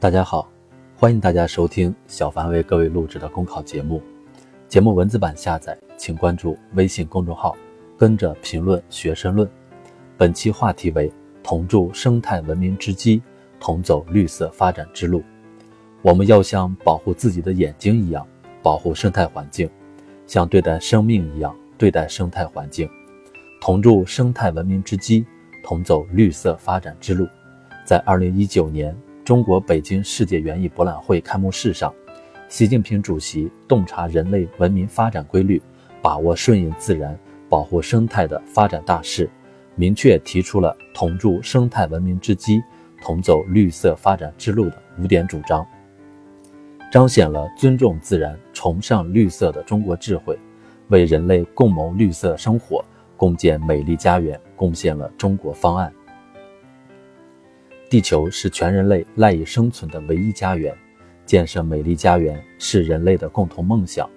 大家好，欢迎大家收听小凡为各位录制的公考节目。节目文字版下载，请关注微信公众号，跟着评论学申论。本期话题为“同筑生态文明之基，同走绿色发展之路”。我们要像保护自己的眼睛一样保护生态环境，像对待生命一样对待生态环境，同筑生态文明之基，同走绿色发展之路。在二零一九年。中国北京世界园艺博览会开幕式上，习近平主席洞察人类文明发展规律，把握顺应自然、保护生态的发展大势，明确提出了同筑生态文明之基、同走绿色发展之路的五点主张，彰显了尊重自然、崇尚绿色的中国智慧，为人类共谋绿色生活、共建美丽家园贡献了中国方案。地球是全人类赖以生存的唯一家园，建设美丽家园是人类的共同梦想。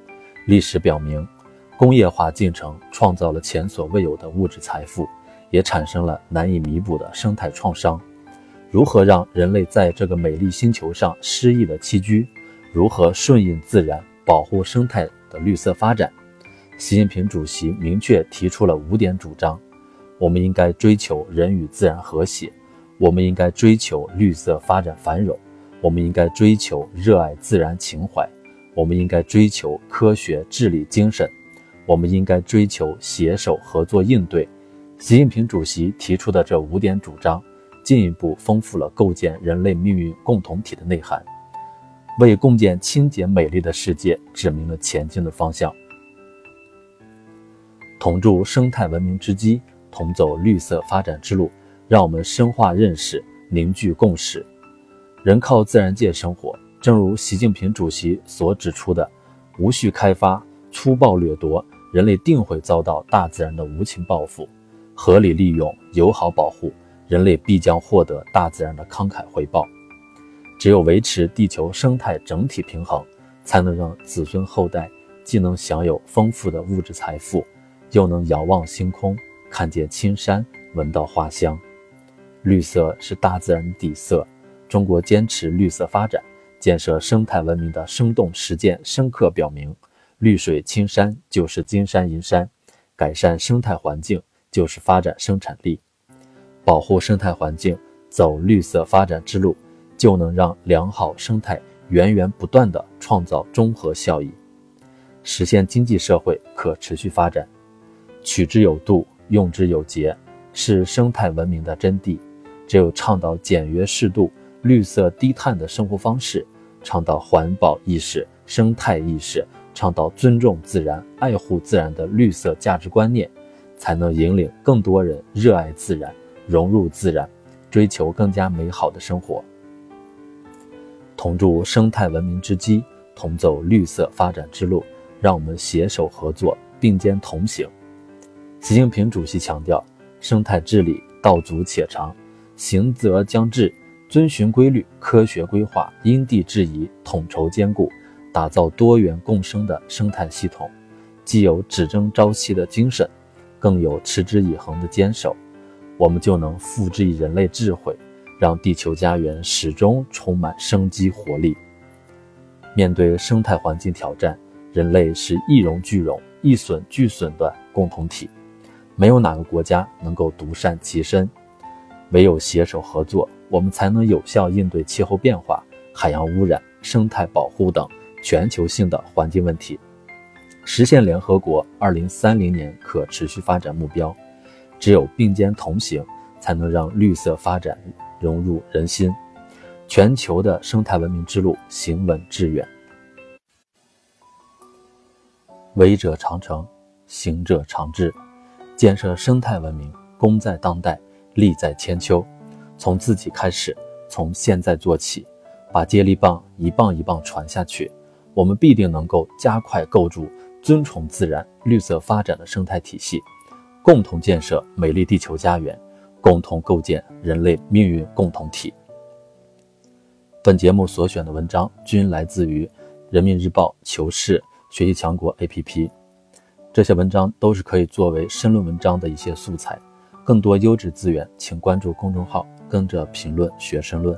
历史表明，工业化进程创造了前所未有的物质财富，也产生了难以弥补的生态创伤。如何让人类在这个美丽星球上诗意的栖居？如何顺应自然，保护生态的绿色发展？习近平主席明确提出了五点主张：我们应该追求人与自然和谐。我们应该追求绿色发展繁荣，我们应该追求热爱自然情怀，我们应该追求科学治理精神，我们应该追求携手合作应对。习近平主席提出的这五点主张，进一步丰富了构建人类命运共同体的内涵，为共建清洁美丽的世界指明了前进的方向。同筑生态文明之基，同走绿色发展之路。让我们深化认识，凝聚共识。人靠自然界生活，正如习近平主席所指出的：“无序开发、粗暴掠夺，人类定会遭到大自然的无情报复；合理利用、友好保护，人类必将获得大自然的慷慨回报。”只有维持地球生态整体平衡，才能让子孙后代既能享有丰富的物质财富，又能遥望星空，看见青山，闻到花香。绿色是大自然底色，中国坚持绿色发展，建设生态文明的生动实践，深刻表明，绿水青山就是金山银山，改善生态环境就是发展生产力，保护生态环境，走绿色发展之路，就能让良好生态源源不断地创造综合效益，实现经济社会可持续发展。取之有度，用之有节，是生态文明的真谛。只有倡导简约适度、绿色低碳的生活方式，倡导环保意识、生态意识，倡导尊重自然、爱护自然的绿色价值观念，才能引领更多人热爱自然、融入自然，追求更加美好的生活。同筑生态文明之基，同走绿色发展之路，让我们携手合作，并肩同行。习近平主席强调，生态治理道阻且长。行则将至，遵循规律，科学规划，因地制宜，统筹兼顾，打造多元共生的生态系统，既有只争朝夕的精神，更有持之以恒的坚守，我们就能复制人类智慧，让地球家园始终充满生机活力。面对生态环境挑战，人类是一荣俱荣、一损俱损的共同体，没有哪个国家能够独善其身。唯有携手合作，我们才能有效应对气候变化、海洋污染、生态保护等全球性的环境问题，实现联合国2030年可持续发展目标。只有并肩同行，才能让绿色发展融入人心，全球的生态文明之路行稳致远。为者长成，行者长至。建设生态文明，功在当代。利在千秋，从自己开始，从现在做起，把接力棒一棒一棒传下去，我们必定能够加快构筑尊崇自然、绿色发展的生态体系，共同建设美丽地球家园，共同构建人类命运共同体。本节目所选的文章均来自于《人民日报》《求是》《学习强国》APP，这些文章都是可以作为申论文章的一些素材。更多优质资源，请关注公众号，跟着评论学申论。